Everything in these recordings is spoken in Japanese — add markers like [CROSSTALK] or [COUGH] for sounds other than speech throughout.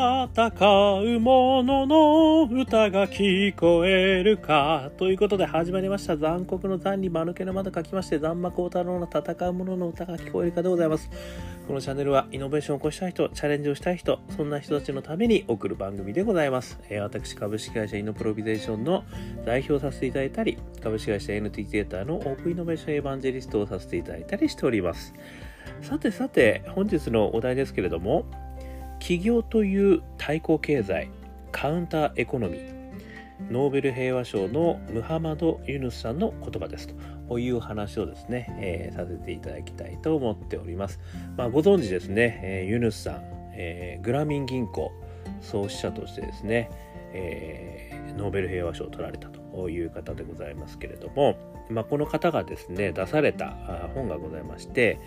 戦う者のの歌が聞こえるか。ということで始まりました。残酷の残に間抜けの窓書きまして、残魔高太郎の戦う者のの歌が聞こえるかでございます。このチャンネルはイノベーションを起こしたい人、チャレンジをしたい人、そんな人たちのために送る番組でございます。えー、私、株式会社イノプロビゼーションの代表させていただいたり、株式会社 NT データーのオープンイノベーションエヴァンジェリストをさせていただいたりしております。さてさて、本日のお題ですけれども、起業という対抗経済カウンターエコノミーノーベル平和賞のムハマド・ユヌスさんの言葉ですという話をですね、えー、させていただきたいと思っております。まあ、ご存知ですね、えー、ユヌスさん、えー、グラミン銀行創始者としてですね、えー、ノーベル平和賞を取られたという方でございますけれども、まあ、この方がですね出された本がございまして、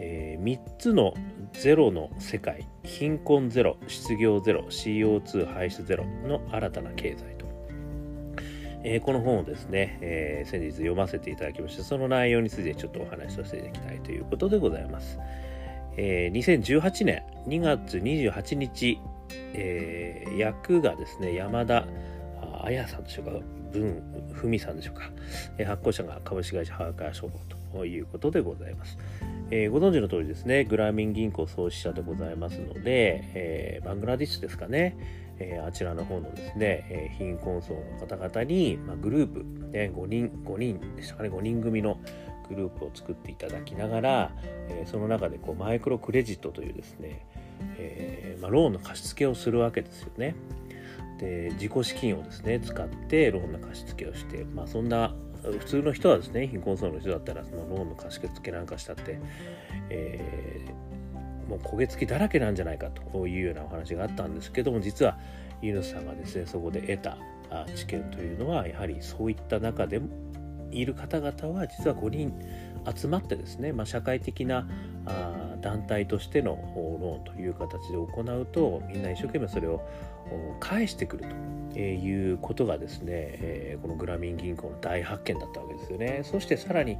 えー、3つのゼロの世界貧困ゼロ失業ゼロ CO2 排出ゼロの新たな経済と、えー、この本をですね、えー、先日読ませていただきましてその内容についてちょっとお話しさせていただきたいということでございます、えー、2018年2月28日、えー、役がですね山田彩さんでしょうか文文さんでしょうか、えー、発行者が株式会社ハーカー商法ということでございます。えー、ご存知の通りですね、グラミン銀行創始者でございますので、えー、バングラディッシュですかね、えー、あちらの方のですね、え貧困層の方々に、まあ、グループ、ね、5人、5人でしたかね、5人組のグループを作っていただきながら、えその中でこうマイクロクレジットというですね、えまあ、ローンの貸し付けをするわけですよね。で自己資金をですね使ってローンの貸し付けをして、まあ、そんな普通の人はですね貧困層の人だったらそのローンの貸し付けなんかしたって、えー、もう焦げ付きだらけなんじゃないかというようなお話があったんですけども実はユヌスさんがですねそこで得た知見というのはやはりそういった中でいる方々は実は5人集まってですね、まあ、社会的なあ団体としてのローンという形で行うとみんな一生懸命それを返してくるということがですね、えこのグラミン銀行の大発見だったわけですよね。そしてさらに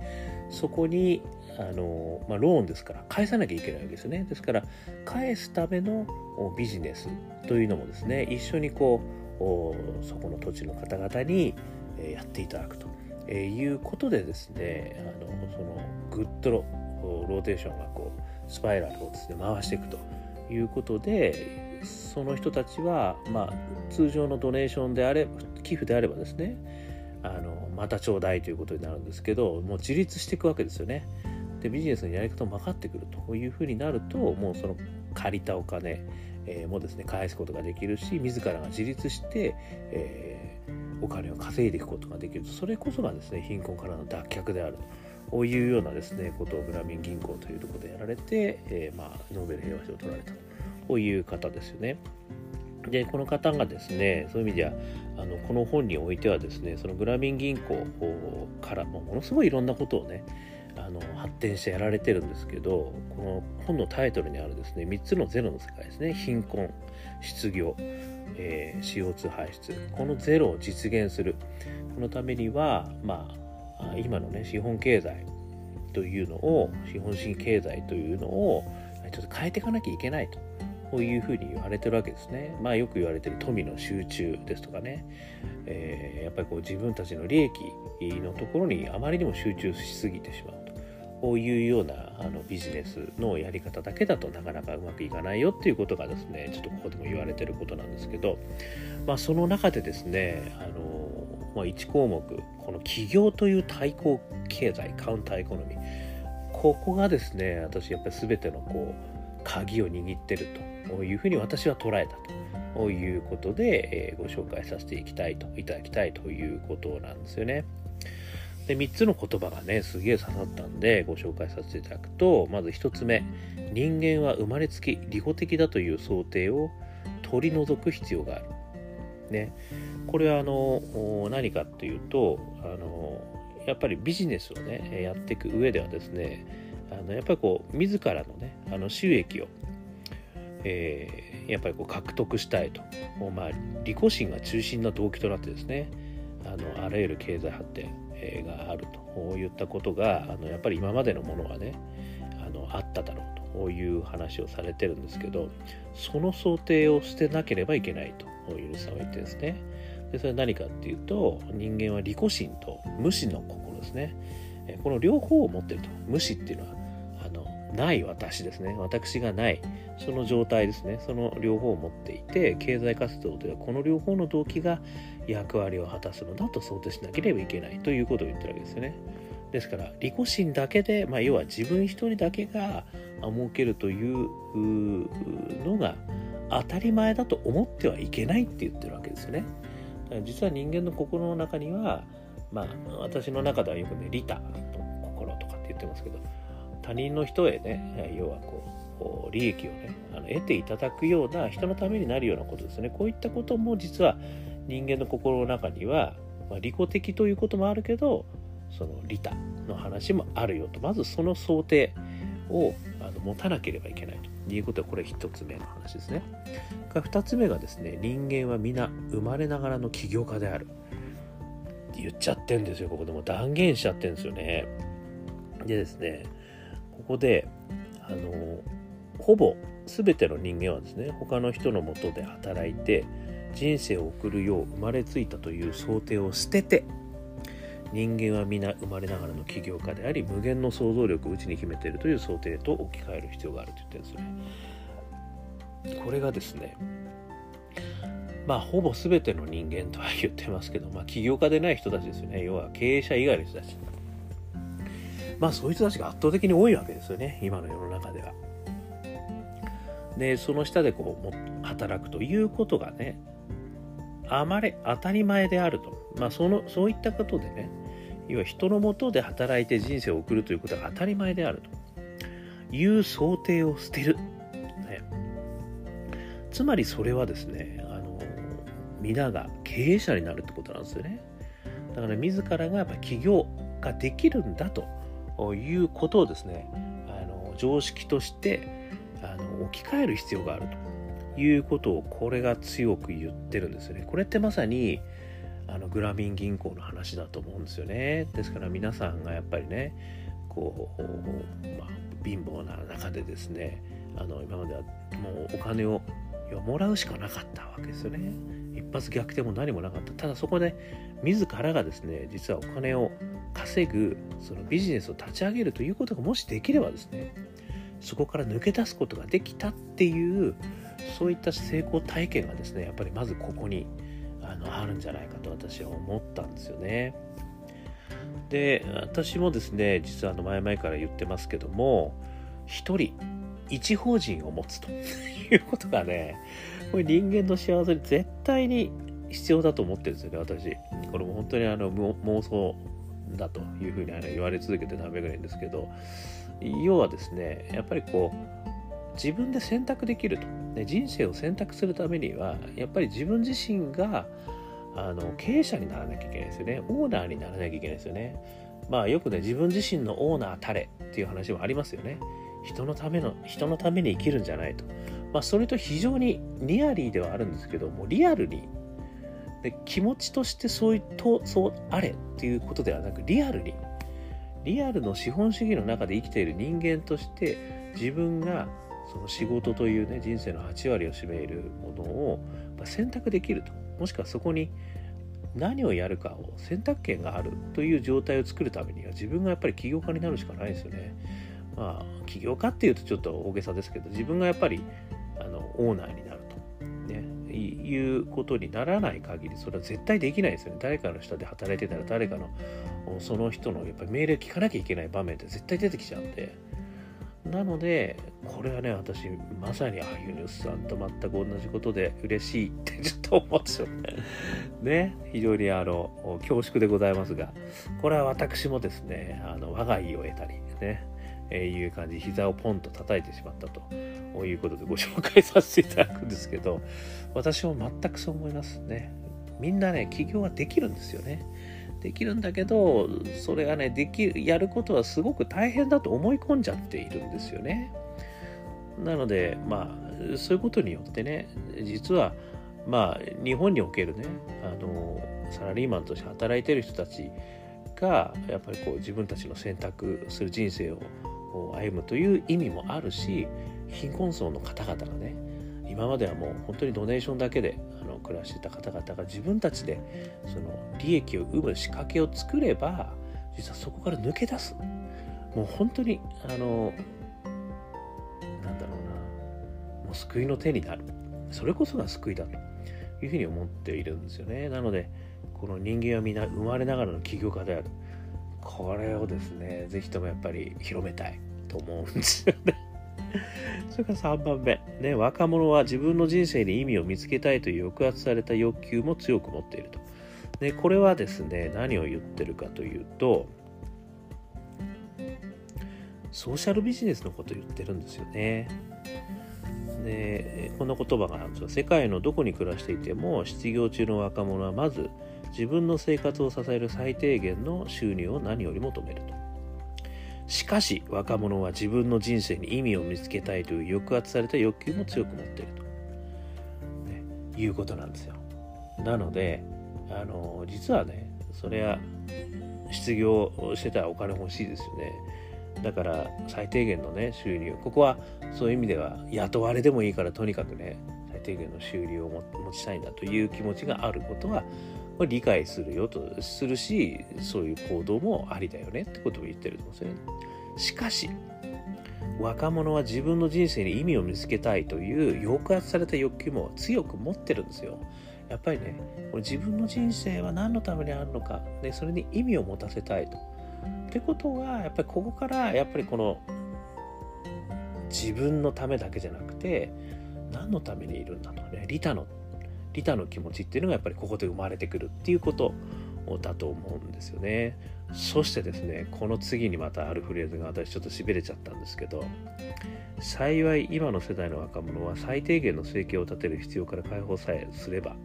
そこにあの、まあ、ローンですから返さなきゃいけないわけですよね。ですから返すためのビジネスというのもですね一緒にこうそこの土地の方々にやっていただくということでですねあのその good ro rotation がこうスパイラルをですね回していくということでその人たちは、まあ、通常のドネーションであれば寄付であればですねあのまたちょうだいということになるんですけどもう自立していくわけですよね。でビジネスのやり方も分かってくるというふうになるともうその借りたお金、えー、もですね返すことができるし自らが自立して、えー、お金を稼いでいくことができるそれこそがですね貧困からの脱却であるとこういうようなですねことをグラミン銀行というところでやられて、えー、まあ、ノーベル平和賞を取られたと。いう方ですよね。でこの方がですねそういう意味ではあのこの本においてはですねそのグラミン銀行からもものすごいいろんなことをねあの発展してやられてるんですけどこの本のタイトルにあるですね3つのゼロの世界ですね貧困失業、えー、CO2 排出このゼロを実現するこのためにはまあ今のね資本経済というのを資本主義経済というのをちょっと変えていかなきゃいけないとこういうふうに言われてるわけですね。まあよく言われてる富の集中ですとかね、えー、やっぱりこう自分たちの利益のところにあまりにも集中しすぎてしまうと。こういうようなあのビジネスのやり方だけだとなかなかうまくいかないよっていうことがですねちょっとここでも言われてることなんですけど、まあ、その中でですねあの、まあ、1項目この企業という対抗経済カウンターエコノミーここがですね私やっぱり全てのこう鍵を握ってるというふうに私は捉えたということで、え、ご紹介させていきたいといただきたいということなんですよね。で3つの言葉がねすげえ刺さったんでご紹介させていただくとまず1つ目人間は生まれつき利己的だという想定を取り除く必要がある。ね、これはあの何かというとあのやっぱりビジネスをねやっていく上ではですねあのやっぱりこう自らのねあの収益を、えー、やっぱりこう獲得したいと。まあ利己心が中心の動機となってですねあのあらゆる経済発展があると。いったことがあのやっぱり今までのものはねあのあっただろうという話をされてるんですけどその想定を捨てなければいけないと。いうさんは言ってですね。でそれは何かっていうと人間は利己心と無視の心ですね。この両方を持ってると無視っていうのはあのない私ですね私がないその状態ですねその両方を持っていて経済活動ではこの両方の動機が役割を果たすのだと想定しなければいけないということを言ってるわけですよね。ですから利己心だけで、まあ、要は自分一人だけが儲けるというのが当たり前だと思ってはいけないって言ってるわけですよね。実は人間の心の中には、まあ、私の中ではよくね利他の心とかって言ってますけど他人の人へね要はこう利益をねあの得ていただくような人のためになるようなことですね。こういったことも実は人間の心の中には、まあ、利己的ということもあるけどその利他の話もあるよと。まずその想定をあの持たなければいけないと。いうことはこれ1つ目の話ですね。2つ目がですね人間は皆生まれながらの起業家であるって言っちゃってんですよここでも断言しちゃってんですよね。でですねここであのほぼ全ての人間はですね他の人のもとで働いて人生を送るよう生まれついたという想定を捨てて人間は皆生まれながらの起業家であり無限の想像力を内に秘めているという想定と置き換える必要があると言ってるんですよね。これがですねまあほぼ全ての人間とは言ってますけど、まあ、起業家でない人たちですよね要は経営者以外の人たちまあそういう人たちが圧倒的に多いわけですよね今の世の中では。でその下でこう働くということがねあまり当たり前であると。まあ、その、そういったことでね、要は人のもとで働いて人生を送るということが当たり前であるという想定を捨てる。ね、つまりそれはですね、あの、皆が経営者になるってことなんですよね。だから自らがやっぱ起業ができるんだということをですね、あの常識としてあの置き換える必要があると。いうことをこれが強く言ってるんですよね。これってまさにあのグラミン銀行の話だと思うんですよね。ですから皆さんがやっぱりねこう、まあ、貧乏な中でですねあの今まではもうお金をもらうしかなかったわけですよね。一発逆転も何もなかった。ただそこで自らがですね実はお金を稼ぐそのビジネスを立ち上げるということがもしできればですねそこから抜け出すことができたっていうそういった成功体験がですねやっぱりまずここにあのあるんじゃないかと私は思ったんですよね。で私もですね実はあの前々から言ってますけども一人一法人を持つと [LAUGHS] いうことがねこれ人間の幸せに絶対に必要だと思ってるんですよね私これも本当にあの妄想だというふうにあの言われ続けて何百年ですけど要はですねやっぱりこう自分で選択できると、ね、人生を選択するためにはやっぱり自分自身があの経営者にならなきゃいけないですよね。オーナーにならなきゃいけないですよね。まあよくね自分自身のオーナーたれっていう話もありますよね。人のための人のために生きるんじゃないと。まあそれと非常にリアリーではあるんですけどもリアルに。で気持ちとしてそういとそうあれっていうことではなくリアルに。リアルの資本主義の中で生きている人間として自分がその仕事というね人生の8割を占めるものを選択できるともしくはそこに何をやるかを選択権があるという状態を作るためには自分がやっぱり起業家になるしかないですよね。まあ起業家っていうとちょっと大げさですけど自分がやっぱりあのオーナーになると、ね、いうことにならない限りそれは絶対できないですよね。誰かの下で働いてたら誰かのその人のやっぱり命令聞かなきゃいけない場面って絶対出てきちゃうんで。なので、これはね、私、まさに、あ、ユニスさんと全く同じことで嬉しいってちょっと思うんですよね。[LAUGHS] ね、非常にあの、恐縮でございますが、これは私もですね、あの、我が家を得たり、ね、えー、いう感じ、膝をポンと叩いてしまったということでご紹介させていただくんですけど、私も全くそう思いますね。みんなね、起業はできるんですよね。できるんだけどそれがねできるやることはすごく大変だと思い込んじゃっているんですよね。なのでまあそういうことによってね実はまあ日本におけるねあのサラリーマンとして働いてる人たちがやっぱりこう自分たちの選択する人生を歩むという意味もあるし貧困層の方々がね今まではもう本当にドネーションだけであの暮らしてた方々が自分たちでその利益を生む仕掛けを作れば実はそこから抜け出す。もう本当にあのなんだろうな。もう救いの手になる。それこそが救いだというふうに思っているんですよね。なのでこの人間はみんな生まれながらの起業家である。これをですね是非ともやっぱり広めたいと思うんですよね。[LAUGHS] それから3番目、ね、若者は自分の人生に意味を見つけたいという抑圧された欲求も強く持っていると。でこれはですね何を言ってるかというとソーシャルビジネスのことを言ってるんですよね。でこの言葉がなんですよ世界のどこに暮らしていても失業中の若者はまず自分の生活を支える最低限の収入を何より求めると。しかし若者は自分の人生に意味を見つけたいという抑圧された欲求も強く持っていると、ね、いうことなんですよ。なのであの実はねそれは失業してたらお金欲しいですよね。だから最低限のね収入ここはそういう意味では雇われでもいいからとにかくね最低限の収入を持ちたいんだという気持ちがあることはこれ理解するよとするしそういう行動もありだよねってことを言ってると思うんですよね。しかし若者は自分の人生に意味を見つけたいという抑圧された欲求も強く持ってるんですよ。やっぱりね自分の人生は何のためにあるのか、ね、それに意味を持たせたいと。ってことはやっぱりここからやっぱりこの自分のためだけじゃなくて何のためにいるんだとね利他の利他の気持ちっていうのがやっぱりここで生まれてくるっていうことだと思うんですよね。そしてですねこの次にまたあるフレーズが私ちょっとしびれちゃったんですけど幸い今の世代の若者は最低限の生計を立てる必要から解放さえすれば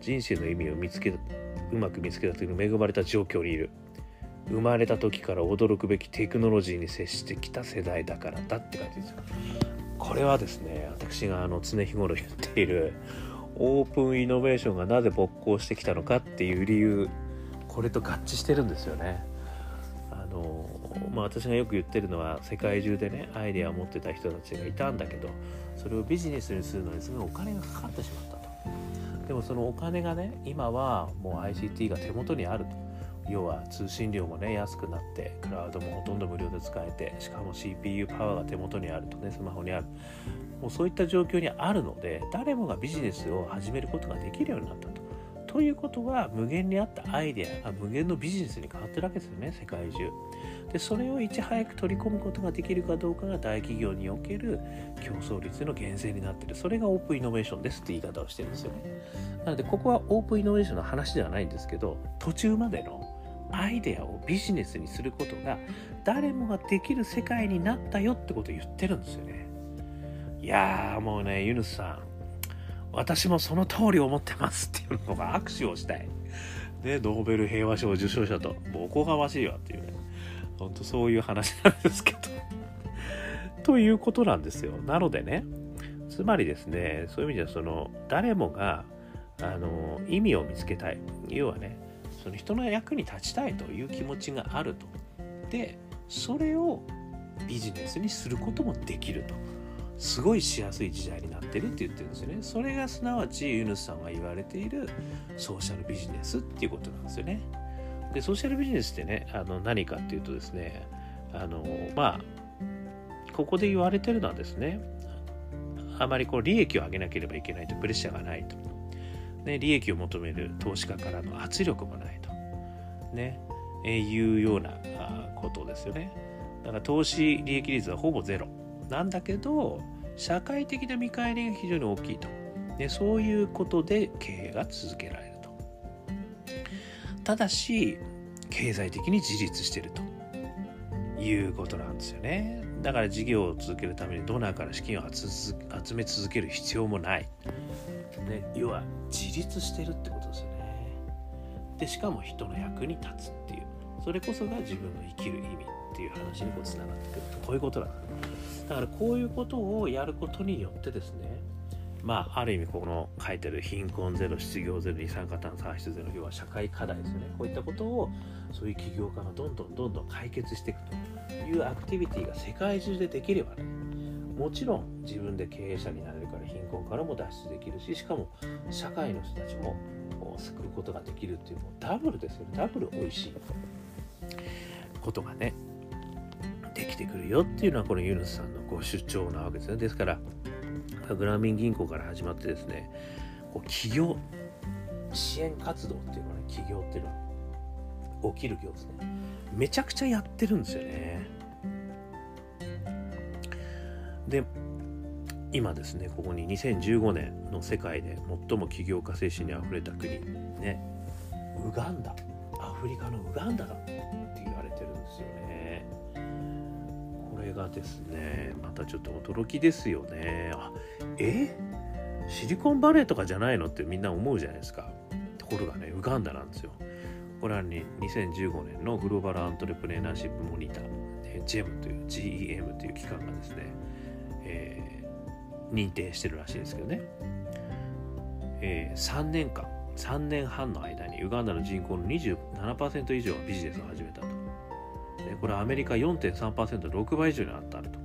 人生の意味を見つけうまく見つけた時に恵まれた状況にいる生まれた時から驚くべきテクノロジーに接してきた世代だからだって感じですよこれはですね私があの常日頃言っているオープンイノベーションがなぜ勃興してきたのかっていう理由。これと合致してるんですよね。あのまあ私がよく言ってるのは世界中でねアイデアを持ってた人たちがいたんだけどそれをビジネスにするのにすごいお金がかかってしまったと。でもそのお金がね今はもう ICT が手元にあると。要は通信量もね安くなってクラウドもほとんど無料で使えてしかも CPU パワーが手元にあるとねスマホにあるもうそういった状況にあるので誰もがビジネスを始めることができるようになったと。ということは無限にあったアイデアが無限のビジネスに変わってるわけですよね世界中。でそれをいち早く取り込むことができるかどうかが大企業における競争率の源泉になってるそれがオープンイノベーションですって言い方をしてるんですよねなのでここはオープンイノベーションの話ではないんですけど途中までのアイデアをビジネスにすることが誰もができる世界になったよってことを言ってるんですよねいやーもうねユヌスさん私もその通り思ってますっていうのが握手をしたい。ねノーベル平和賞受賞者ともうおこがましいわっていうね。ほんとそういう話なんですけど。[LAUGHS] ということなんですよ。なのでねつまりですねそういう意味ではその誰もがあの意味を見つけたい。要はねその人の役に立ちたいという気持ちがあると。でそれをビジネスにすることもできると。すごいしやすい時代になってるって言ってるんですよね。それがすなわちユヌスさんが言われているソーシャルビジネスっていうことなんですよね。でソーシャルビジネスってねあの何かっていうとですねあのまあここで言われてるのはですねあまりこう利益を上げなければいけないとプレッシャーがないと、ね、利益を求める投資家からの圧力もないと。ね、えいうようなことですよね。だから投資利益率はほぼゼロ。なんだけど社会的な見返りが非常に大きいと、ね、そういうことで経営が続けられると。ただし経済的に自立してると。いうことなんですよね。だから事業を続けるためにドナーから資金を集め続ける必要もない、ね、要は自立してるってことですよね。でしかも人の役に立つっていう。それこそが自分の生きる意味。っていう話にこうつながってくるとこういうことなんだからこういうことをやることによってですねまあ、ある意味この書いてる貧困ゼロ失業ゼロ二酸化炭素排出ゼロ要は社会課題ですよね。こういったことをそういう起業家がどんどんどんどん解決していくというアクティビティが世界中でできればねもちろん自分で経営者になれるから貧困からも脱出できるししかも社会の人たちも救うことができるっていうもうダブルですよねダブル美味しいことがねできてくるよっていうのはこのユヌスさんのご主張なわけですね。ですからグラミン銀行から始まってですねこう企業支援活動っていうのはね企業っていうのは起きる業ですね。めちゃくちゃやってるんですよね。で今ですねここに2015年の世界で最も起業家精神にあふれた国ねウガンダ。アフリカのウガンダだ。れがですねまたちょっと驚きですよね。あえ？シリコンバレーとかじゃないのってみんな思うじゃないですか。ところがねウガンダなんですよ。これは、ね、2015年のグローバルアントレプレーナーシップモニター。GEM という GEM という機関がですね、えー認定してるらしいんですけどね、えー、3年間3年半の間にウガンダの人口の27%以上がビジネスを始めたと。これはアメリカ 4.3%6 倍以上にあったると。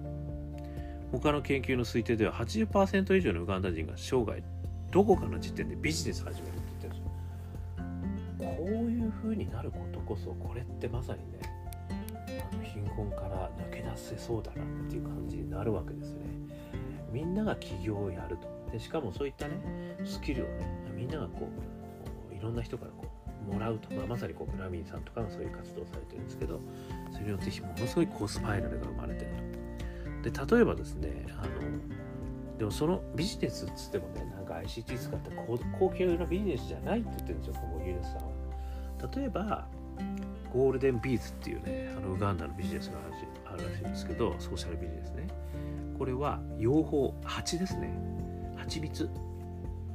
他の研究の推定では80%以上のウガンダ人が生涯どこかの時点でビジネス始めるって言ってるんですよ。こういう風になることこそこれってまさにねあの貧困から抜け出せそうだなっていう感じになるわけですね。みんなが起業をやると。でしかもそういったねスキルをねみんながこういろんな人からこうもらうと、まあ、まさにこうグラミーさんとかがそういう活動をされてるんですけどそれによってものすごい高スパイラルが生まれてると。で例えばですねあのでもそのビジネスっつってもねなんか ICT 使った高級なビジネスじゃないって言ってるんですよこのユネスさんは。例えばゴールデンビーズっていうねあのウガンダのビジネスがあるらしいんですけどソーシャルビジネスね。これは養蜂蜂ですね。蜂蜜。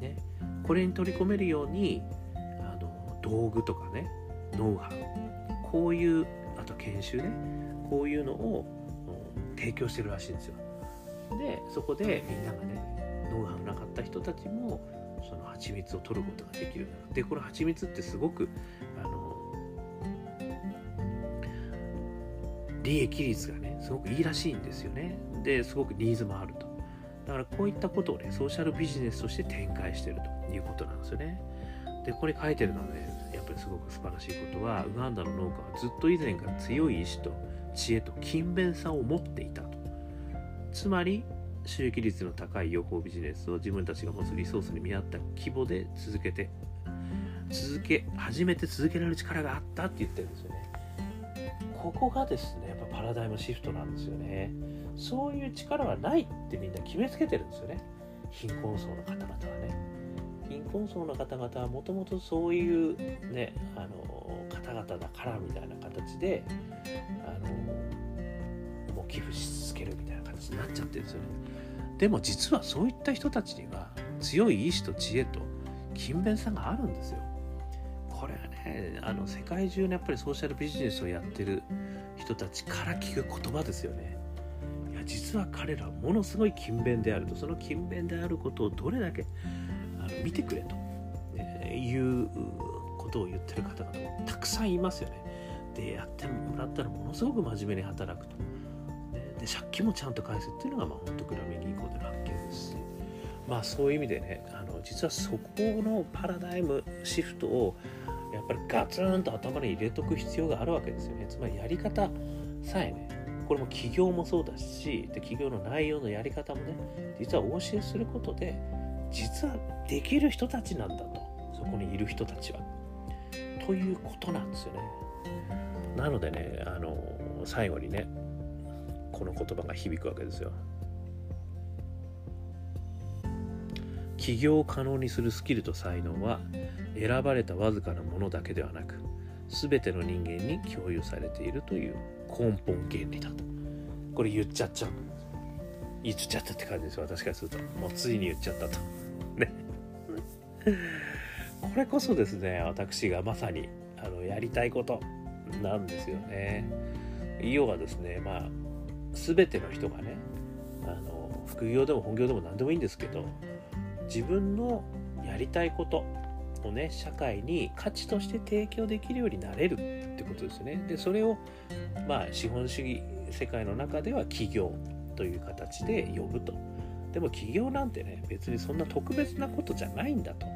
ね。これに取り込めるように道具とかねノウハウ。こういうあと研修ね。こういうのを提供してるらしいんですよ。でそこでみんながねノウハウなかった人たちもその蜂蜜を取ることができる。でこの蜂蜜ってすごくあの利益率がねすごくいいらしいんですよね。ですごくニーズもあると。だからこういったことをねソーシャルビジネスとして展開してるということなんですよね。でここに書いてるのはねやっぱりすごく素晴らしいことはウガンダの農家はずっと以前から強い意志と知恵と勤勉さを持っていたと。つまり収益率の高い養蜂ビジネスを自分たちが持つリソースに見合った規模で続けて続け始めて続けられる力があったって言ってるんですよね。ここがですねやっぱパラダイムシフトなんですよね。そういう力はないってみんな決めつけてるんですよね。貧困層の方々はね。貧困層の方々はもともとそういうねあの方々だからみたいな形であのもう寄付し続けるみたいな形になっちゃってるんですよね。でも実はそういった人たちには強い意志と知恵と勤勉さがあるんですよ。これはねあの世界中のやっぱりソーシャルビジネスをやってる人たちから聞く言葉ですよね。実は彼らはものすごい勤勉であると。その勤勉であることをどれだけ見てくれと、えいうことを言ってる方々もたくさんいますよね。でやってもらったらものすごく真面目に働くと。で借金もちゃんと返すっていうのが、まあ、本当グラミン銀行での発見ですしまあそういう意味でねあの実はそこのパラダイムシフトをやっぱりガツンと頭に入れとく必要があるわけですよねつまりやり方さえねこれも起業もそうだしで起業の内容のやり方もね実はお教えすることで実はできる人たちなんだと。そこにいる人たちは。ということなんですよね。なのでねあの最後にねこの言葉が響くわけですよ。起業を可能にするスキルと才能は選ばれたわずかなものだけではなく全ての人間に共有されているという根本原理だと。これ言っちゃっちゃう。言っちゃったって感じです私からすると。もうついに言っちゃったと。[LAUGHS] これこそですね私がまさにあのやりたいことなんですよね。要はですねまあ全ての人がねあの副業でも本業でも何でもいいんですけど自分のやりたいことをね社会に価値として提供できるようになれるってことですね。でそれをまあ資本主義世界の中では企業という形で呼ぶと。でも企業なんてね別にそんな特別なことじゃないんだと。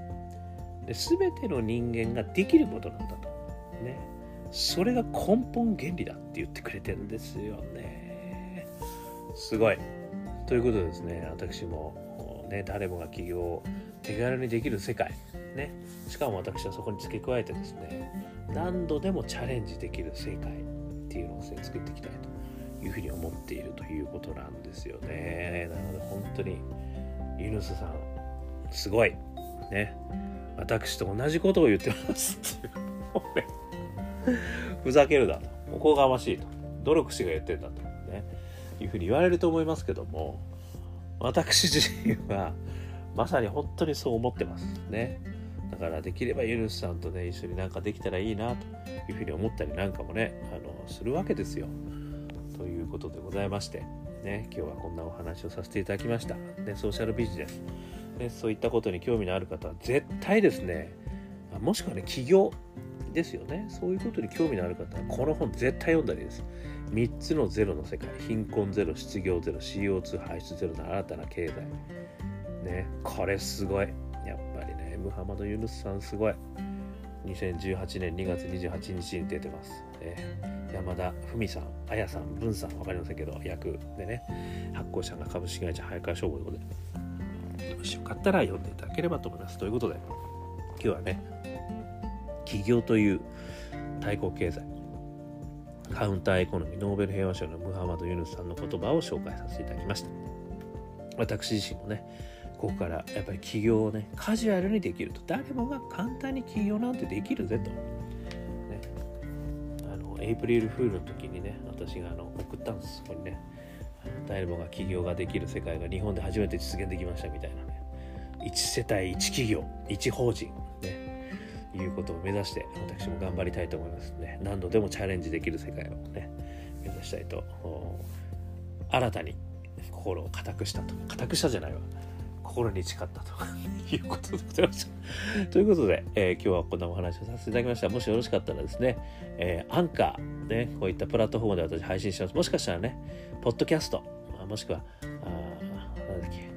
で全ての人間ができることなんだと。ね。それが根本原理だって言ってくれてるんですよね。すごい。ということでですね私もね誰もが起業を手軽にできる世界ね。しかも私はそこに付け加えてですね何度でもチャレンジできる世界っていうのを、作っていきたいというふうに思っているということなんですよね。なので本当にユヌスさんすごい。ね。私と同じことを言ってますっていう。ふざけるだと。おこがましいと。努力しが言ってんだと。ね。いうふうに言われると思いますけども。私自身はまさに本当にそう思ってます。ね。だからできればユヌスさんとね一緒になんかできたらいいなというふうに思ったりなんかもねあのするわけですよ。ということでございましてね今日はこんなお話をさせていただきました、ね、ソーシャルビジネス、ね、そういったことに興味のある方は絶対ですねもしくはね起業ですよね。そういうことに興味のある方はこの本絶対読んだりです。3つのゼロの世界貧困ゼロ失業ゼロ CO2 排出ゼロの新たな経済。ねこれすごい。やっぱりねムハマド・ユヌスさんすごい。2018年2月28日に出てます、えー、山田文さん綾さん文さん分かりませんけど役でね発行者が株式会社早川商工ということでもしよかったら読んでいただければと思います。ということで今日はね起業という対抗経済カウンターエコノミーノーベル平和賞のムハマド・ユヌスさんの言葉を紹介させていただきました。私自身もねここからやっぱり起業をねカジュアルにできると。誰もが簡単に起業なんてできるぜと、のエイプリルフールの時にね私があの送ったんです。そこにね誰もが起業ができる世界が日本で初めて実現できましたみたいなね1世帯1企業1法人ねいうことを目指して私も頑張りたいと思いますね。何度でもチャレンジできる世界をね目指したいと新たに心を固くしたと。固くしたじゃないわ。心に誓ったと [LAUGHS] いうことでございました。ということで、えー、今日はこんなお話をさせていただきました。もしよろしかったらですね、えー、アンカー、ね、こういったプラットフォームで私配信します。もしかしたらね、ポッドキャスト、もしくは、あなんだっけ、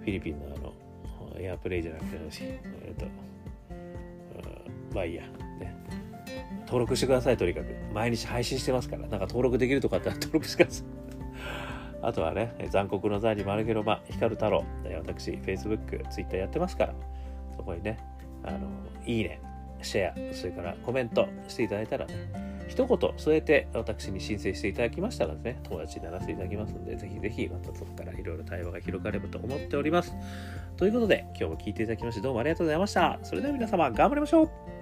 フィリピンのあの、エアプレイじゃなくて、えっ、ー、と、まあいいや、ね。登録してください、とにかく。毎日配信してますから。なんか登録できるとかあったら登録してください。あとはね、残酷の座に丸ゲロマ、光太郎、私、Facebook、Twitter やってますから、そこにね、あの、いいね、シェア、それからコメントしていただいたらね、一言添えて私に申請していただきましたらね、友達にならせていただきますので、ぜひぜひまたそこからいろいろ対話が広がればと思っております。ということで、今日も聞いていただきましてどうもありがとうございました。それでは皆様、頑張りましょう